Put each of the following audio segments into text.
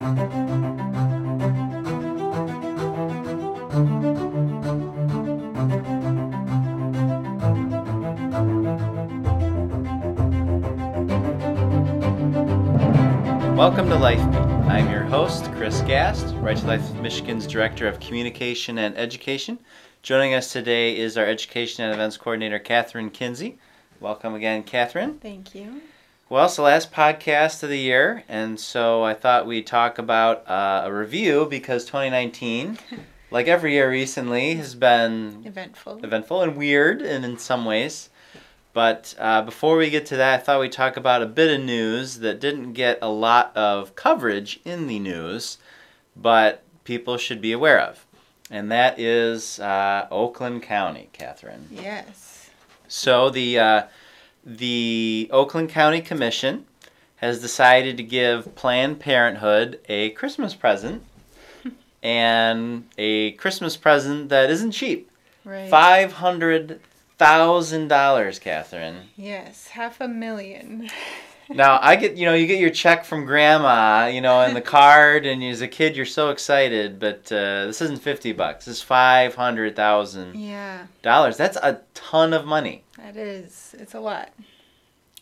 Welcome to LifeBeat. I'm your host, Chris Gast, Right to Life Michigan's Director of Communication and Education. Joining us today is our Education and Events Coordinator, Catherine Kinsey. Welcome again, Catherine. Thank you. Well, it's the last podcast of the year, and so I thought we'd talk about uh, a review because 2019, like every year recently, has been Eventful. eventful and weird and in some ways. But uh, before we get to that, I thought we'd talk about a bit of news that didn't get a lot of coverage in the news, but people should be aware of. And that is uh, Oakland County, Catherine. Yes. So the uh, the Oakland County Commission has decided to give Planned Parenthood a Christmas present, and a Christmas present that isn't cheap. Right. Five hundred thousand dollars, Catherine. Yes, half a million. Now I get you know you get your check from grandma, you know, and the card, and as a kid you're so excited, but uh, this isn't fifty bucks. This is five hundred thousand Yeah, dollars. That's a ton of money. that is. It's a lot.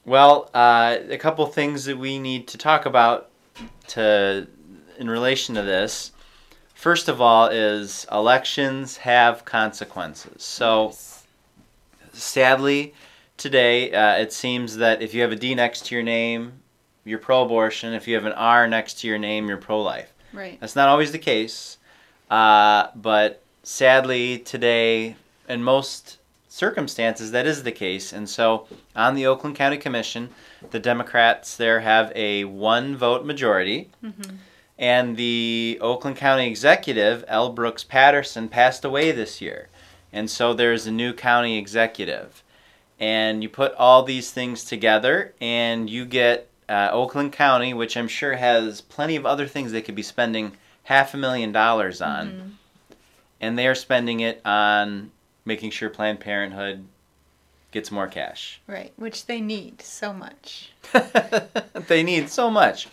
Well, uh, a couple things that we need to talk about to in relation to this. First of all, is elections have consequences. So Yes. sadly, today uh, it seems that if you have a D next to your name, you're pro-abortion. If you have an R next to your name, you're pro-life. Right. That's not always the case, uh, but sadly today, in most circumstances, that is the case. And so, on the Oakland County Commission, the Democrats there have a one-vote majority, Mm-hmm. and the Oakland County executive, L. Brooks Patterson, passed away this year, and so there's a new county executive. And you put all these things together, and you get uh, Oakland County, which I'm sure has plenty of other things they could be spending half a million dollars on, Mhm. and they are spending it on making sure Planned Parenthood gets more cash. Right. Which they need so much. they need so much.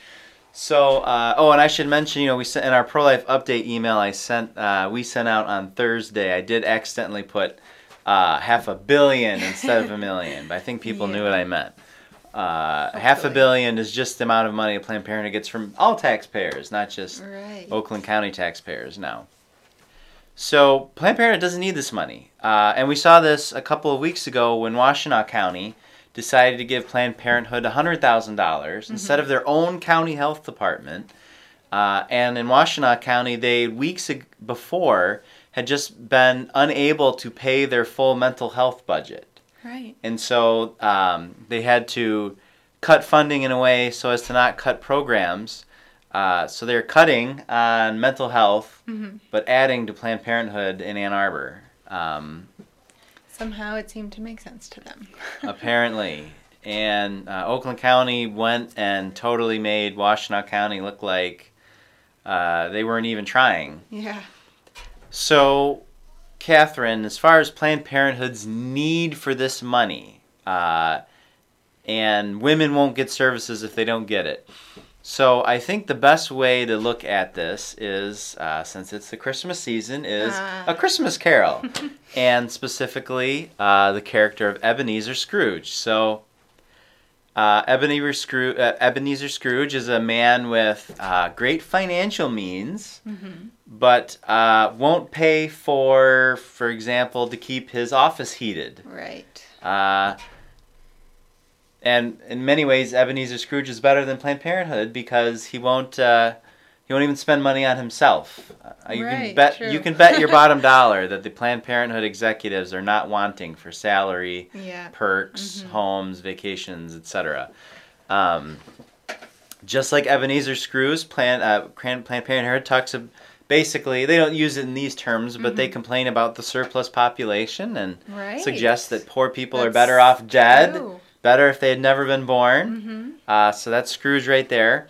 So, uh, oh, and I should mention, you know, we sent in our pro life update email I sent, uh, we sent out on Thursday. I did accidentally put uh, half a billion instead of a million, but I think people knew what I meant. Uh, half a billion is just the amount of money Planned Parenthood gets from all taxpayers, not just Right. Oakland County taxpayers now. So Planned Parenthood doesn't need this money, uh, and we saw this a couple of weeks ago when Washtenaw County decided to give Planned Parenthood hundred thousand dollars instead of their own county health department. Uh, and in Washtenaw County, they weeks before had just been unable to pay their full mental health budget. Right. And so um, they had to cut funding in a way so as to not cut programs. Uh, so they're cutting on mental health, hmm but adding to Planned Parenthood in Ann Arbor. Um, Somehow it seemed to make sense to them. apparently. And uh, Oakland County went and totally made Washtenaw County look like uh, they weren't even trying. yeah. So, Catherine, as far as Planned Parenthood's need for this money, uh, and women won't get services if they don't get it. So I think the best way to look at this is, uh, since it's the Christmas season, is Ah. a Christmas Carol, and specifically uh, the character of Ebenezer Scrooge. So uh, Ebenezer, Scrooge, uh, Ebenezer Scrooge is a man with uh, great financial means hmm but uh, won't pay for, for example, to keep his office heated. Right. Uh, and in many ways, Ebenezer Scrooge is better than Planned Parenthood because he won't uh, he won't even spend money on himself. Uh, you can bet true. you can bet your bottom dollar that the Planned Parenthood executives are not wanting for salary, Yeah. perks, Mhm. homes, vacations, etc. Um, just like Ebenezer Scrooge, Plan, uh, Plan- Planned Parenthood talks of basically they don't use it in these terms, but they Mhm. complain about the surplus population and Right. suggest that poor people are better off dead, True. better if they had never been born. hmm Uh, so that's Scrooge right there.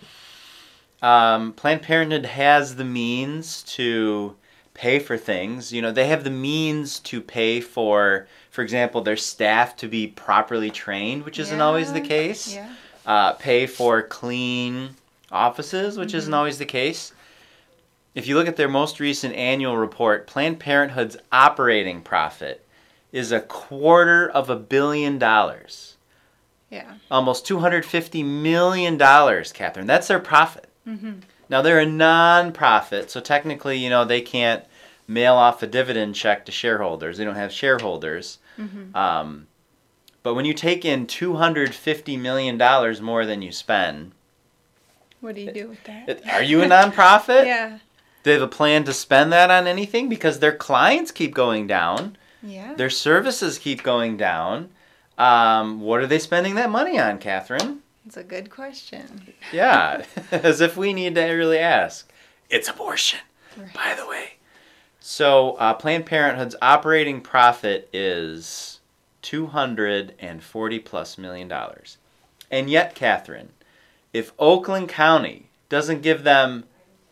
Um, Planned Parenthood has the means to pay for things. You know, they have the means to pay for, for example, their staff to be properly trained, which isn't always the case. Yeah. Uh, pay for clean, offices, which isn't Mhm. always the case. If you look at their most recent annual report, Planned Parenthood's operating profit is a quarter of a billion dollars. Yeah. Almost $250 million, Catherine. That's their profit. Mm-hmm. Now, they're a non profit, so technically, you know, they can't mail off a dividend check to shareholders. They don't have shareholders. Mm-hmm. Um, but when you take in $250 million more than you spend, What do you do with that? it- are you a nonprofit? yeah. Do they have a plan to spend that on anything? Because their clients keep going down, Yeah. their services keep going down. Um, what are they spending that money on, Catherine? It's a good question. Yeah, as if we need to really ask. It's abortion, Right. by the way. So, uh, Planned Parenthood's operating profit is 240 plus million dollars. And yet, Catherine, if Oakland County doesn't give them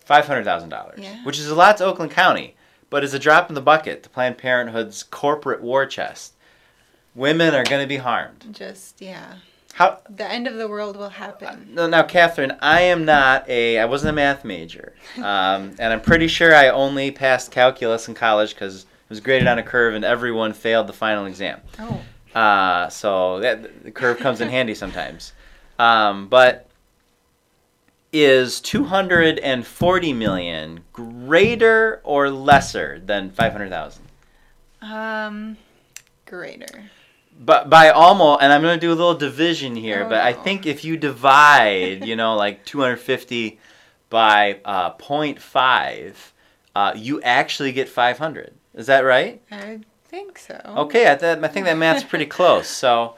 $500,000, Yeah. which is a lot to Oakland County, but is a drop in the bucket to Planned Parenthood's corporate war chest, women are going to be harmed. Just yeah. How, The end of the world will happen. no, now, Catherine, I am not a. I wasn't a math major, um, and I'm pretty sure I only passed calculus in college because it was graded on a curve, and everyone failed the final exam. Oh. Uh, so that the curve comes in handy sometimes. Um, but is 240 million greater or lesser than 500,000? Um, greater. But by almost, and I'm going to do a little division here, Oh, but I think if you divide, you know, like 250 by uh, 0.5, uh, you actually get 500. Is that right? I think so. Okay, I, th- I think that math's pretty close. So,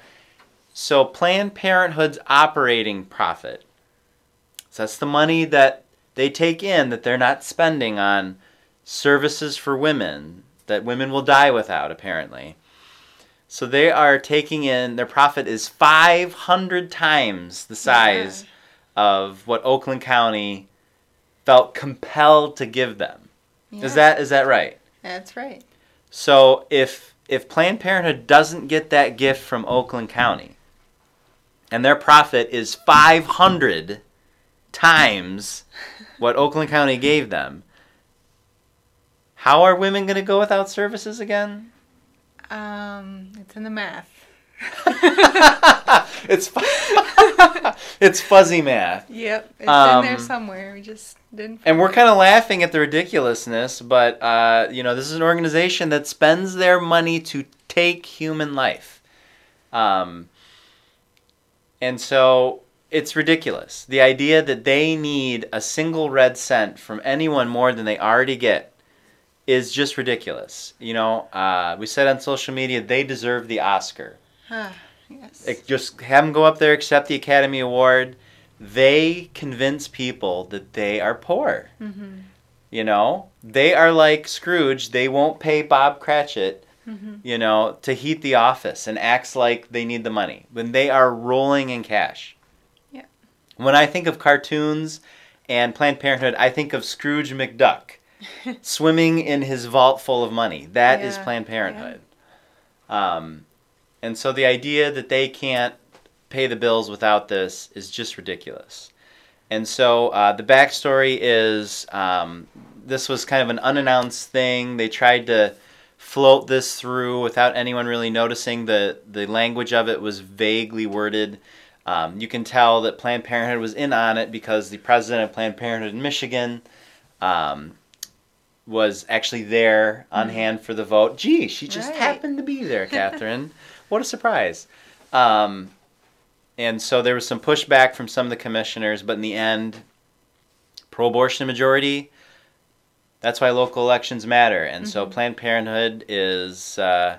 so Planned Parenthood's operating profit. So that's the money that they take in that they're not spending on services for women that women will die without, apparently. So they are taking in their profit is 500 times the size of what Oakland County felt compelled to give them. Yeah. Is that is that right? That's right. So if if Planned Parenthood doesn't get that gift from Oakland County, and their profit is 500 times what Oakland County gave them, how are women going to go without services again? Um, it's in the math. it's fu- it's fuzzy math. Yep, it's Um, in there somewhere. We just didn't. And we're kind of laughing at the ridiculousness, but uh, you know, this is an organization that spends their money to take human life, um, and so it's ridiculous. The idea that they need a single red cent from anyone more than they already get is just ridiculous. You know, uh, we said on social media they deserve the Oscar. Ah, yes. Like, just have them go up there, accept the Academy Award. They convince people that they are poor. mm-hmm. You know, they are like Scrooge. They won't pay Bob Cratchit, Mm-hmm. you know, to heat the office and acts like they need the money when they are rolling in cash. Yeah. When I think of cartoons and Planned Parenthood, I think of Scrooge McDuck swimming in his vault full of money. That is Yeah, Planned Parenthood. Um, and so the idea that they can't pay the bills without this is just ridiculous. And so uh, the backstory is um, this was kind of an unannounced thing. They tried to float this through without anyone really noticing. The, the language of it was vaguely worded. Um, you can tell that Planned Parenthood was in on it because the president of Planned Parenthood in Michigan um, was actually there on Mhm. hand for the vote. Gee, she just Right. happened to be there, Catherine. what a surprise. Um, and so there was some pushback from some of the commissioners, but in the end, pro abortion majority. That's why local elections matter. And so Mhm. Planned Parenthood is. Uh,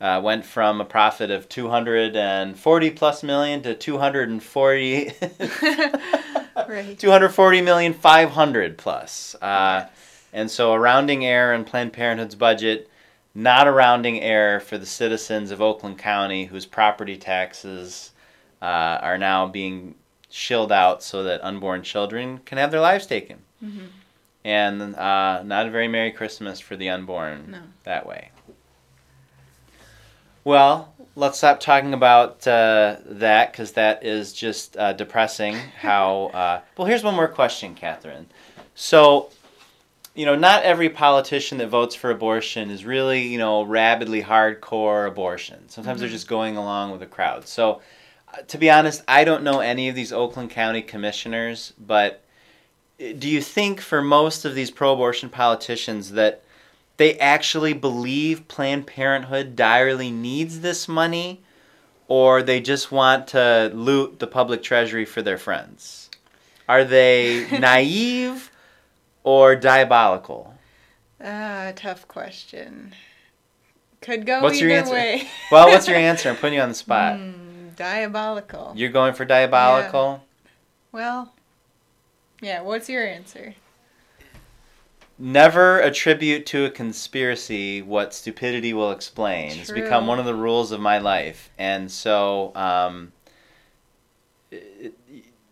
uh, went from a profit of 240 plus million to 240 right. 240 million 500 plus uh, and so a rounding error in planned parenthood's budget not a rounding error for the citizens of oakland county whose property taxes uh, are now being shilled out so that unborn children can have their lives taken Mm-hmm. and uh, not a very merry christmas for the unborn No. that way well let's stop talking about uh, that because that is just uh, depressing. How uh, well? Here's one more question, Catherine. So, you know, not every politician that votes for abortion is really, you know, rabidly hardcore abortion. Sometimes they're Mhm. just going along with the crowd. So, uh, to be honest, I don't know any of these Oakland County commissioners, but uh, do you think for most of these pro-abortion politicians that they actually believe Planned Parenthood direly needs this money, or they just want to loot the public treasury for their friends? Are they naive or diabolical? Ah, tough question. Could go What's either your answer? way. Well, what's your answer? I'm putting you on the spot. Mm, diabolical. You're going for diabolical? Well, yeah. What's your answer? Never attribute to a conspiracy what stupidity will explain. It's become one of the rules of my life. And so um, it,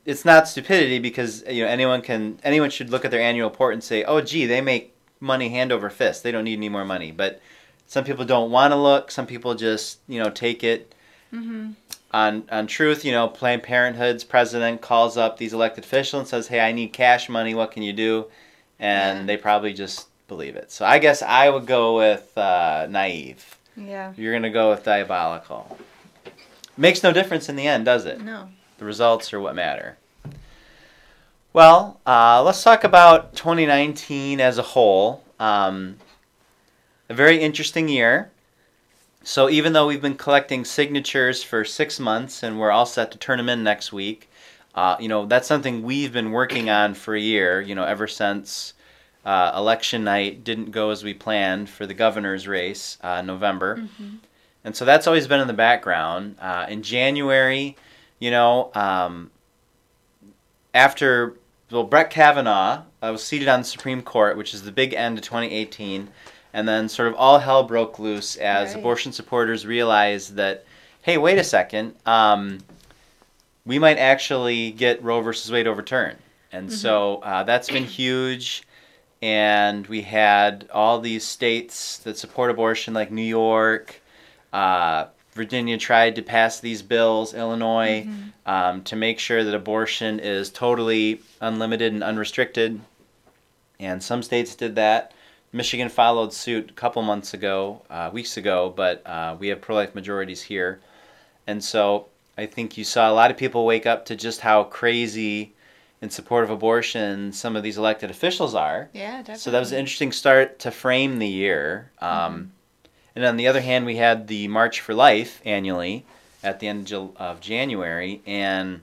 it's not stupidity because you know anyone can anyone should look at their annual report and say, "Oh, gee, they make money hand over fist. They don't need any more money." But some people don't want to look. Some people just you know take it Mm-hmm. on on truth, you know, Planned Parenthood's president calls up these elected officials and says, "Hey, I need cash money. What can you do?" And Yeah. they probably just believe it. So I guess I would go with uh, naive. Yeah. You're gonna go with diabolical. Makes no difference in the end, does it? No. The results are what matter. Well, uh, let's talk about 2019 as a whole. Um, a very interesting year. So, even though we've been collecting signatures for six months and we're all set to turn them in next week, uh, you know, that's something we've been working on for a year, you know, ever since uh, election night didn't go as we planned for the governor's race uh, in November. Mm-hmm. And so that's always been in the background. Uh, in January, you know, um, after well, Brett Kavanaugh uh, was seated on the Supreme Court, which is the big end of 2018, and then sort of all hell broke loose as Right. abortion supporters realized that, hey, wait a second, um, we might actually get Roe versus Wade overturned. And so uh, that's been huge. And we had all these states that support abortion, like New York, uh, Virginia tried to pass these bills, Illinois, Mm-hmm. um, to make sure that abortion is totally unlimited and unrestricted. And some states did that. Michigan followed suit a couple months ago, uh, weeks ago, but uh, we have pro life majorities here. And so I think you saw a lot of people wake up to just how crazy in support of abortion some of these elected officials are. Yeah, definitely. So that was an interesting start to frame the year. Um, And on the other hand, we had the March for Life annually at the end of January, and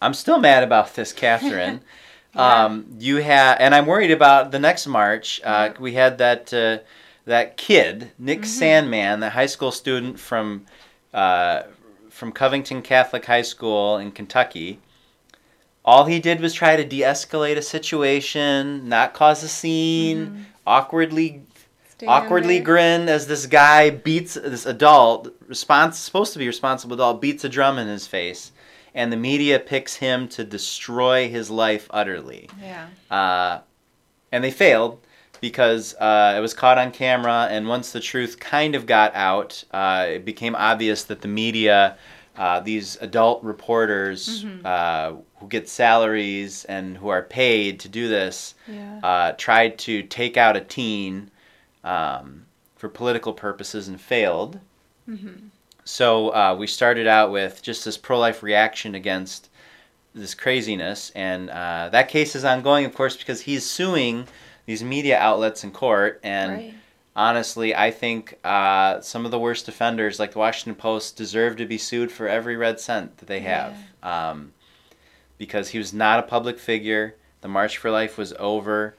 I'm still mad about this, Catherine. Yeah. um, you had, and I'm worried about the next March. Uh, Yeah. We had that uh, that kid, Nick Mhm. Sandmann, the high school student from uh, from Covington Catholic High School in Kentucky. All he did was try to de-escalate a situation, not cause a scene, Mhm. awkwardly Awkwardly grin as this guy beats this adult, respons- supposed to be responsible adult, beats a drum in his face, and the media picks him to destroy his life utterly. Yeah. Uh, and they failed because uh, it was caught on camera, and once the truth kind of got out, uh, it became obvious that the media, uh, these adult reporters Mhm. uh, who get salaries and who are paid to do this, Yeah. uh, tried to take out a teen um, for political purposes and failed. Mm-hmm. So uh, we started out with just this pro life reaction against this craziness, and uh, that case is ongoing, of course, because he's suing these media outlets in court. And right. honestly, I think uh, some of the worst offenders, like the Washington Post, deserve to be sued for every red cent that they have. Um, because he was not a public figure. The March for Life was over.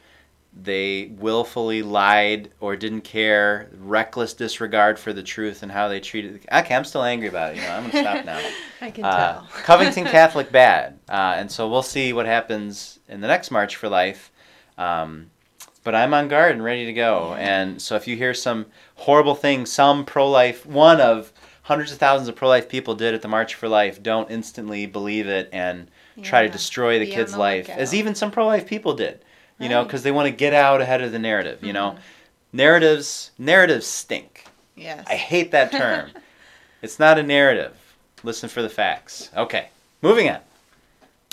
They willfully lied or didn't care, reckless disregard for the truth and how they treated. Okay, I'm still angry about it. You know, I'm gonna stop now. I can Uh, tell. Covington Catholic bad, uh, and so we'll see what happens in the next March for Life. Um, but I'm on guard and ready to go. And so if you hear some horrible thing, some pro-life, one of hundreds of thousands of pro-life people did at the March for Life, don't instantly believe it and try to destroy the Be kid's the life, as even some pro-life people did. You know, because they want to get out ahead of the narrative. You know, Mhm. narratives narratives stink. Yes. I hate that term. it's not a narrative. Listen for the facts. Okay, moving on.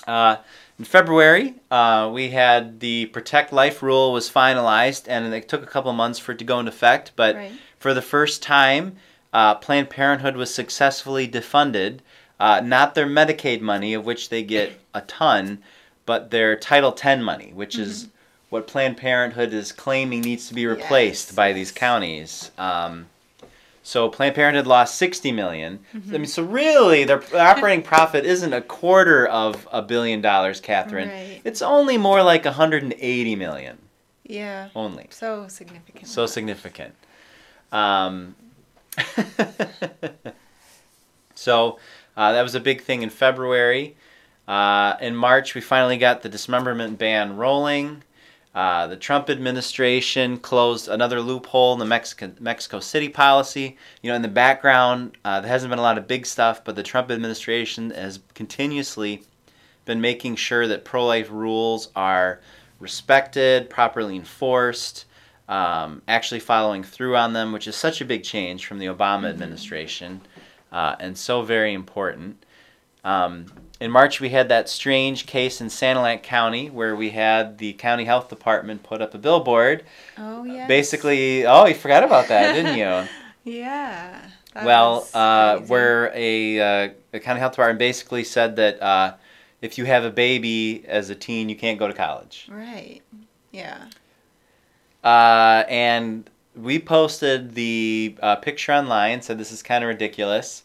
Uh, in February, uh, we had the Protect Life rule was finalized, and it took a couple months for it to go into effect. But Right. for the first time, uh, Planned Parenthood was successfully defunded. Uh, not their Medicaid money, of which they get a ton, but their Title X money, which is what Planned Parenthood is claiming needs to be replaced Yes, by these counties. Um, so Planned Parenthood lost sixty million. I mean, so really, their operating profit isn't a quarter of a billion dollars, Catherine. Right. It's only more like 180 million. Yeah. Only. So significant. So significant. Um, so uh, that was a big thing in February. Uh, in March, we finally got the dismemberment ban rolling. Uh, the Trump administration closed another loophole in the Mexico, Mexico City policy. You know, in the background, uh, there hasn't been a lot of big stuff, but the Trump administration has continuously been making sure that pro life rules are respected, properly enforced, um, actually following through on them, which is such a big change from the Obama administration uh, and so very important. Um, in March, we had that strange case in Sanilac County where we had the county health department put up a billboard. Oh yeah. Basically, oh, you forgot about that, didn't you? Yeah. well, uh, where a, uh, a county health department basically said that uh, if you have a baby as a teen, you can't go to college. Right. Yeah. Uh, and we posted the uh, picture online, said this is kind of ridiculous.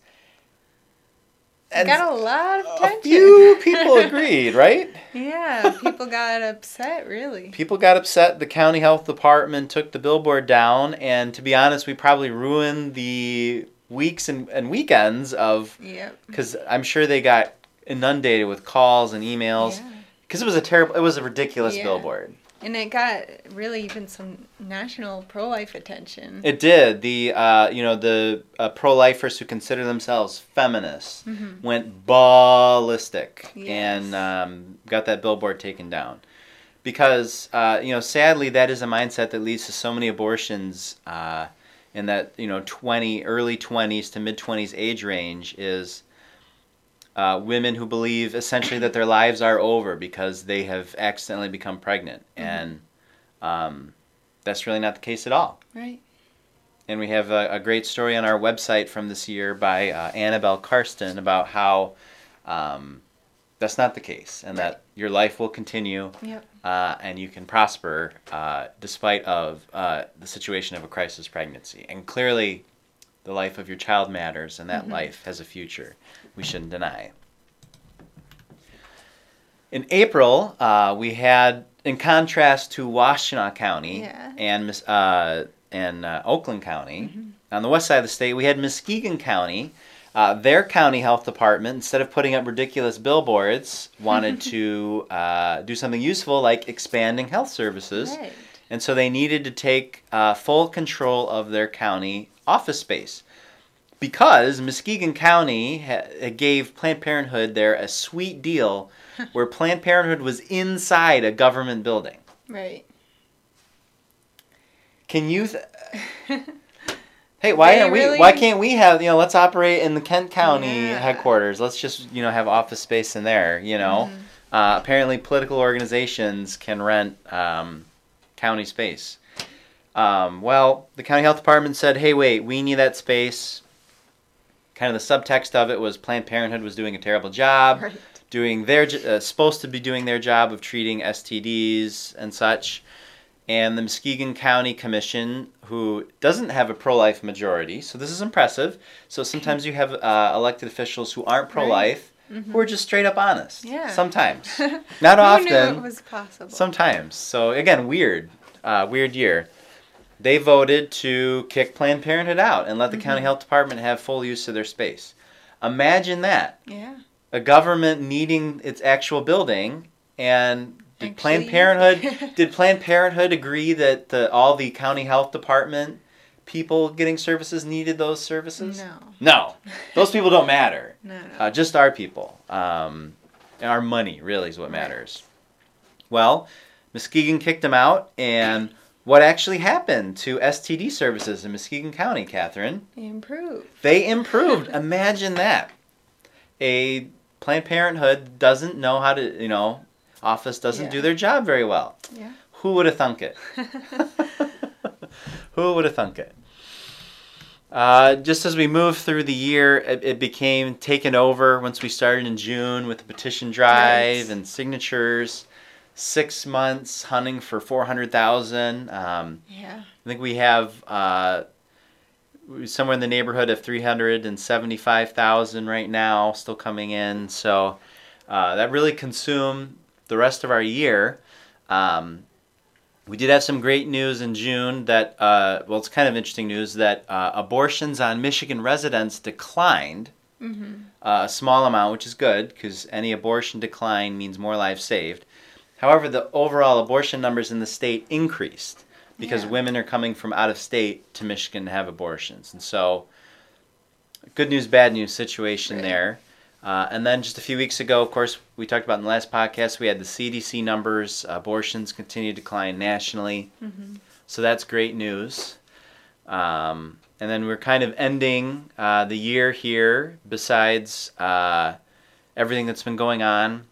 And got a lot of a few people agreed, right? yeah. People got upset. Really. People got upset. The county health department took the billboard down, and to be honest, we probably ruined the weeks and, and weekends of Yep. because I'm sure they got inundated with calls and emails Yeah. because it was a terrible, it was a ridiculous Yeah. billboard. And it got really even some national pro-life attention. It did. The uh, you know the uh, pro-lifers who consider themselves feminists Mhm. went ballistic Yes. and um, got that billboard taken down because uh, you know sadly that is a mindset that leads to so many abortions uh, in that you know 20 early 20s to mid 20s age range is uh, women who believe essentially that their lives are over because they have accidentally become pregnant and um, that's really not the case at all Right. and we have a, a great story on our website from this year by uh, Annabelle Karsten about how um, that's not the case, and that your life will continue, Yep. uh, and you can prosper uh, despite of uh, the situation of a crisis pregnancy. And clearly, the life of your child matters, and that Mhm. life has a future. We shouldn't deny. In April, uh, we had, in contrast to Washtenaw County Yeah. and uh, and uh, Oakland County, Mm-hmm. on the west side of the state, we had Muskegon County. Uh, their county health department, instead of putting up ridiculous billboards, wanted to uh, do something useful like expanding health services. Right. And so they needed to take uh, full control of their county office space. Because Muskegon County ha- gave Planned Parenthood there a sweet deal where Planned Parenthood was inside a government building. Right. Can you. Th- hey, why They aren't we? Why can't we have you know? Let's operate in the Kent County Yeah. headquarters. Let's just you know have office space in there. You know, Mm-hmm. uh, apparently political organizations can rent um, county space. Um, well, the county health department said, "Hey, wait, we need that space." Kind of the subtext of it was Planned Parenthood was doing a terrible job Right. doing their uh, supposed to be doing their job of treating STDs and such, and the Muskegon County Commission, who doesn't have a pro-life majority, so this is impressive. So sometimes you have uh, elected officials who aren't pro-life, who are just straight up honest. Yeah. Sometimes, not often. knew it was possible? Sometimes. So again, weird, uh, weird year. They voted to kick Planned Parenthood out and let the county health department have full use of their space. Imagine that yeah. a government needing its actual building and did Planned Parenthood did Planned Parenthood agree that the, all the county health department people getting services needed those services? No. No, those people don't matter. No. No. Uh, just our people. Um, and our money really is what matters. Well, Muskegon kicked them out, and what actually happened to STD services in Muskegon County, Catherine? Improve. They improved. Imagine that. A Planned Parenthood doesn't know how to, you know, office doesn't Yeah. do their job very well. Yeah. Who would have thunk it? Who would have thunk it? Uh, just as we moved through the year, it, it became taken over once we started in June with the petition drive Right. and signatures. Six months hunting for 400,000. Um, yeah. I think we have uh, somewhere in the neighborhood of 375,000 right now still coming in. So uh, that really consumed the rest of our year. Um, we did have some great news in June that, uh, well, it's kind of interesting news that uh, abortions on Michigan residents declined Mm-hmm. uh, a small amount, which is good because any abortion decline means more lives saved. However, the overall abortion numbers in the state increased because Yeah. women are coming from out of state to Michigan to have abortions. And so, good news, bad news situation Right. there. Uh, and then just a few weeks ago, of course, we talked about in the last podcast, we had the CDC numbers. Abortions continue to decline nationally. Mm-hmm. So that's great news. Um, and then we're kind of ending uh, the year here, besides uh, everything that's been going on,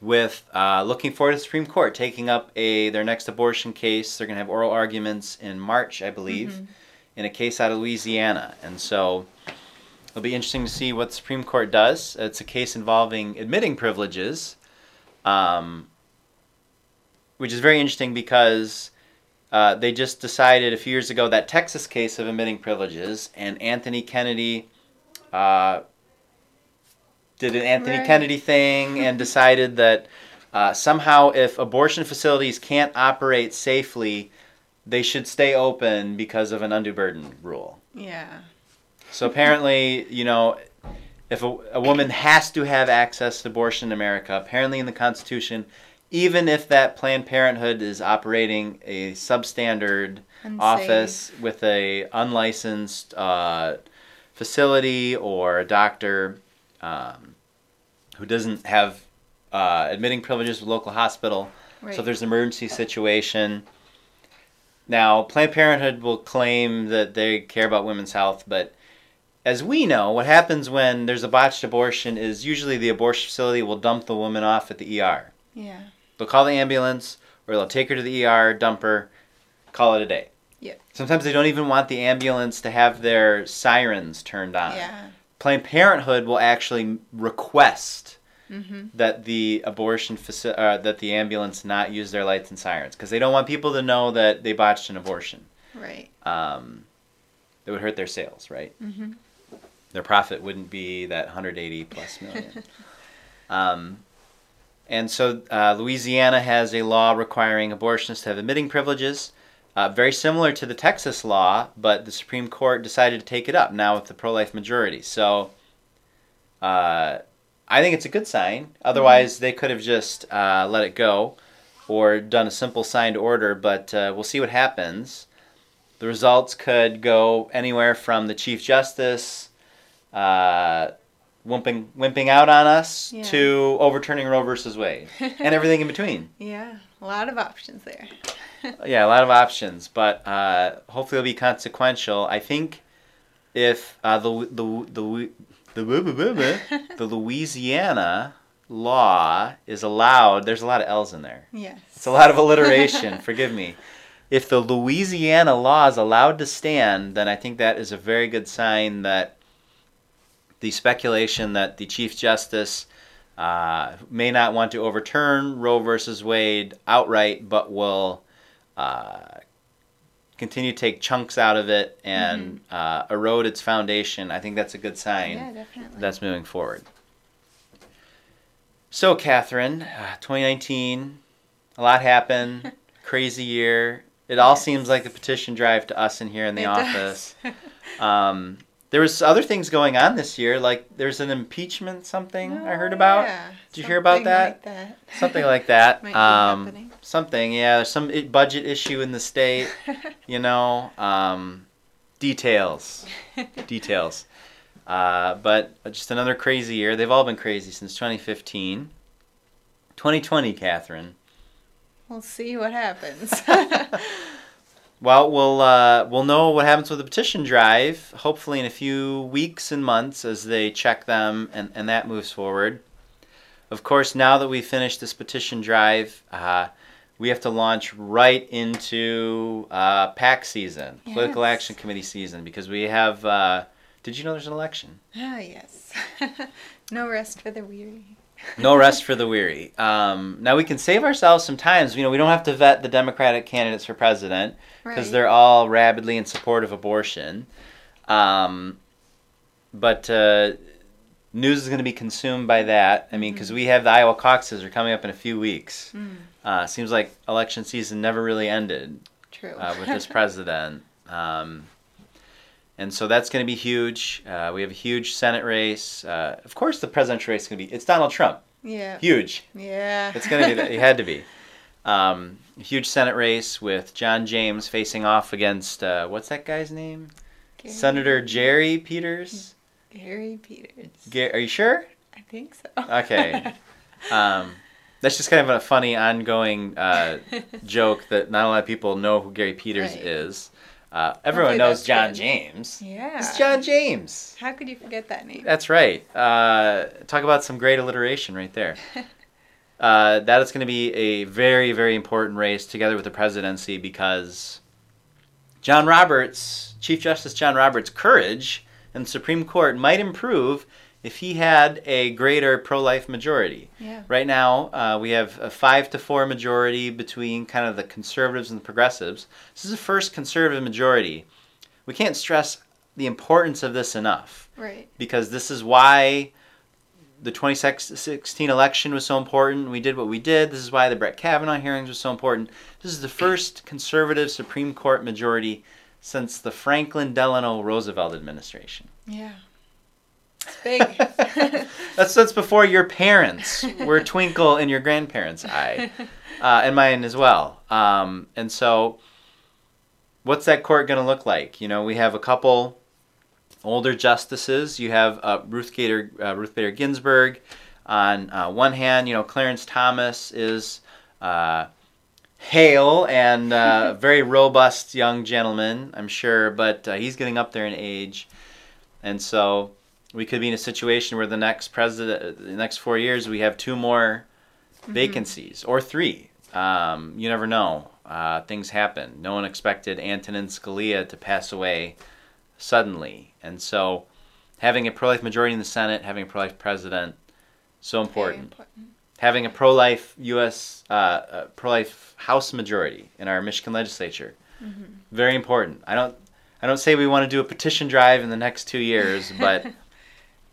with uh, looking forward to the Supreme Court taking up a their next abortion case. They're going to have oral arguments in March, I believe, Mhm. in a case out of Louisiana. And so it'll be interesting to see what the Supreme Court does. It's a case involving admitting privileges, um, which is very interesting because uh, they just decided a few years ago that Texas case of admitting privileges, and Anthony Kennedy uh, did an Anthony Right. Kennedy thing and decided that uh, somehow if abortion facilities can't operate safely, they should stay open because of an undue burden rule. Yeah. So apparently, you know, if a, a woman has to have access to abortion in America, apparently in the Constitution, even if that Planned Parenthood is operating a substandard Unsafe. office with a unlicensed uh, facility or a doctor um, who doesn't have uh, admitting privileges with local hospital, Right. so if there's an emergency situation. Now, Planned Parenthood will claim that they care about women's health, but as we know, what happens when there's a botched abortion is usually the abortion facility will dump the woman off at the ER. Yeah. They'll call the ambulance, or they'll take her to the ER, dump her, call it a day. Yep. Sometimes they don't even want the ambulance to have their sirens turned on. Yeah. Planned Parenthood will actually request Mm-hmm. that the abortion faci- uh, that the ambulance not use their lights and sirens because they don't want people to know that they botched an abortion. Right. Um, it would hurt their sales, right? Mm-hmm. Their profit wouldn't be that 180 plus million. um, and so uh, Louisiana has a law requiring abortionists to have admitting privileges, uh, very similar to the Texas law, but the Supreme Court decided to take it up now with the pro-life majority. So uh, I think it's a good sign. Otherwise, they could have just uh, let it go or done a simple signed order, but uh, we'll see what happens. The results could go anywhere from the Chief Justice uh, wimping, wimping out on us Yeah. to overturning Roe versus Wade and everything in between. Yeah. A lot of options there. Yeah, a lot of options, but uh, hopefully it'll be consequential. I think if uh, the the the the, the Louisiana law is allowed, there's a lot of L's in there. yes. It's a lot of alliteration. forgive me. If the Louisiana law is allowed to stand, then I think that is a very good sign that the speculation that the Chief Justice uh, may not want to overturn Roe versus Wade outright, but will uh, continue to take chunks out of it and uh, erode its foundation. I think that's a good sign Yeah, definitely. that's moving forward. So, Catherine, uh, 2019, a lot happened. crazy year. It all Yes. seems like a petition drive to us in here in the It office. Um, there was other things going on this year, like there's an impeachment something I heard Oh, about. yeah. Did you hear about Something that? Like that. Something like that. Um, something, yeah. There's some budget issue in the state. You know, um, details, details. Uh, but just another crazy year. They've all been crazy since 2015. 2020, Catherine. we'll see what happens. Well, we'll uh, we'll know what happens with the petition drive. Hopefully, in a few weeks and months, as they check them and, and that moves forward. Of course, now that we've finished this petition drive, uh, we have to launch right into uh, PAC season, Political Action Committee season, because we have. Uh, did you know there's an election? Ah, yes. no rest for the weary. No rest for the weary. Um, now we can save ourselves some times. You know, we don't have to vet the Democratic candidates for president because Right. they're all rabidly in support of abortion. Um, but uh, news is going to be consumed by that. I mean, because we have the Iowa caucuses are coming up in a few weeks. Mm, Uh, seems like election season never really ended true. uh, with this president. Um, and so that's going to be huge. Uh, we have a huge Senate race. Uh, of course, the presidential race is going to be. It's Donald Trump. yeah. Huge. Yeah. It's going to be that. It had to be. Um, huge Senate race with John James facing off against uh, what's that guy's name? Gary, Senator Jerry Peters. Gary Peters. Ga- are you sure? I think so. Okay. Um, that's just kind of a funny ongoing uh, joke that not a lot of people know who Gary Peters Right. is. Uh, everyone Hopefully knows John good. James. yeah. It's John James. How could you forget that name? That's right. Uh, talk about some great alliteration right there. Uh, that is going to be a very, very important race together with the presidency because John Roberts, Chief Justice John Roberts' courage in the Supreme Court might improve if he had a greater pro life majority. yeah. Right now, uh, we have a five to four majority between kind of the conservatives and the progressives. This is the first conservative majority. We can't stress the importance of this enough Right. because this is why the 2016 election was so important. We did what we did. This is why the Brett Kavanaugh hearings were so important. This is the first conservative Supreme Court majority since the Franklin Delano Roosevelt administration. Yeah. Big. That's that's before your parents were twinkle in your grandparents' eye, uh, and mine as well. Um, and so, what's that court going to look like? You know, we have a couple older justices. You have uh, Ruth Gator, uh, Ruth Bader Ginsburg. On uh, one hand, you know Clarence Thomas is uh, hale and uh, very robust young gentleman, I'm sure, but uh, he's getting up there in age, and so we could be in a situation where the next president, the next four years, we have two more vacancies or three. Um, you never know. Uh, things happen. No one expected Antonin Scalia to pass away suddenly, and so having a pro-life majority in the Senate, having a pro-life president, so Very important. important. Having a pro-life U.S. Uh, uh, pro-life House majority in our Michigan legislature, Mm-hmm. very important. I don't. I don't say we want to do a petition drive in the next two years, but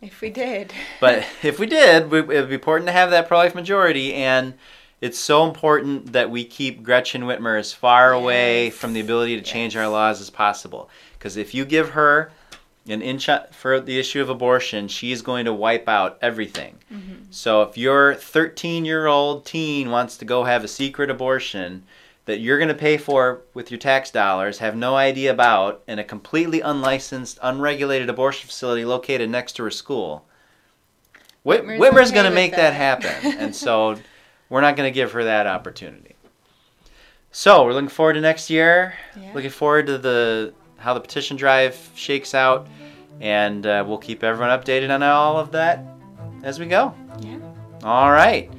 If we did. but if we did, it would be important to have that pro-life majority, and it's so important that we keep Gretchen Whitmer as far away from the ability to change Yes. our laws as possible. Because if you give her an inch for the issue of abortion, she is going to wipe out everything. Mm-hmm. So if your 13-year-old teen wants to go have a secret abortion that you're going to pay for with your tax dollars, have no idea about, in a completely unlicensed, unregulated abortion facility located next to her school, Whit- Whitmer's Whitmer's okay going to make that, that. happen. and so we're not going to give her that opportunity. So we're looking forward to next year. Yeah. Looking forward to the how the petition drive shakes out, and uh, we'll keep everyone updated on all of that as we go. Yeah. All right.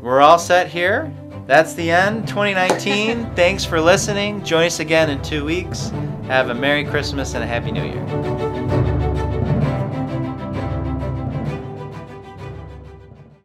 We're all set here. That's the end. 2019. Thanks for listening. Join us again in two weeks. Have a Merry Christmas and a Happy New Year.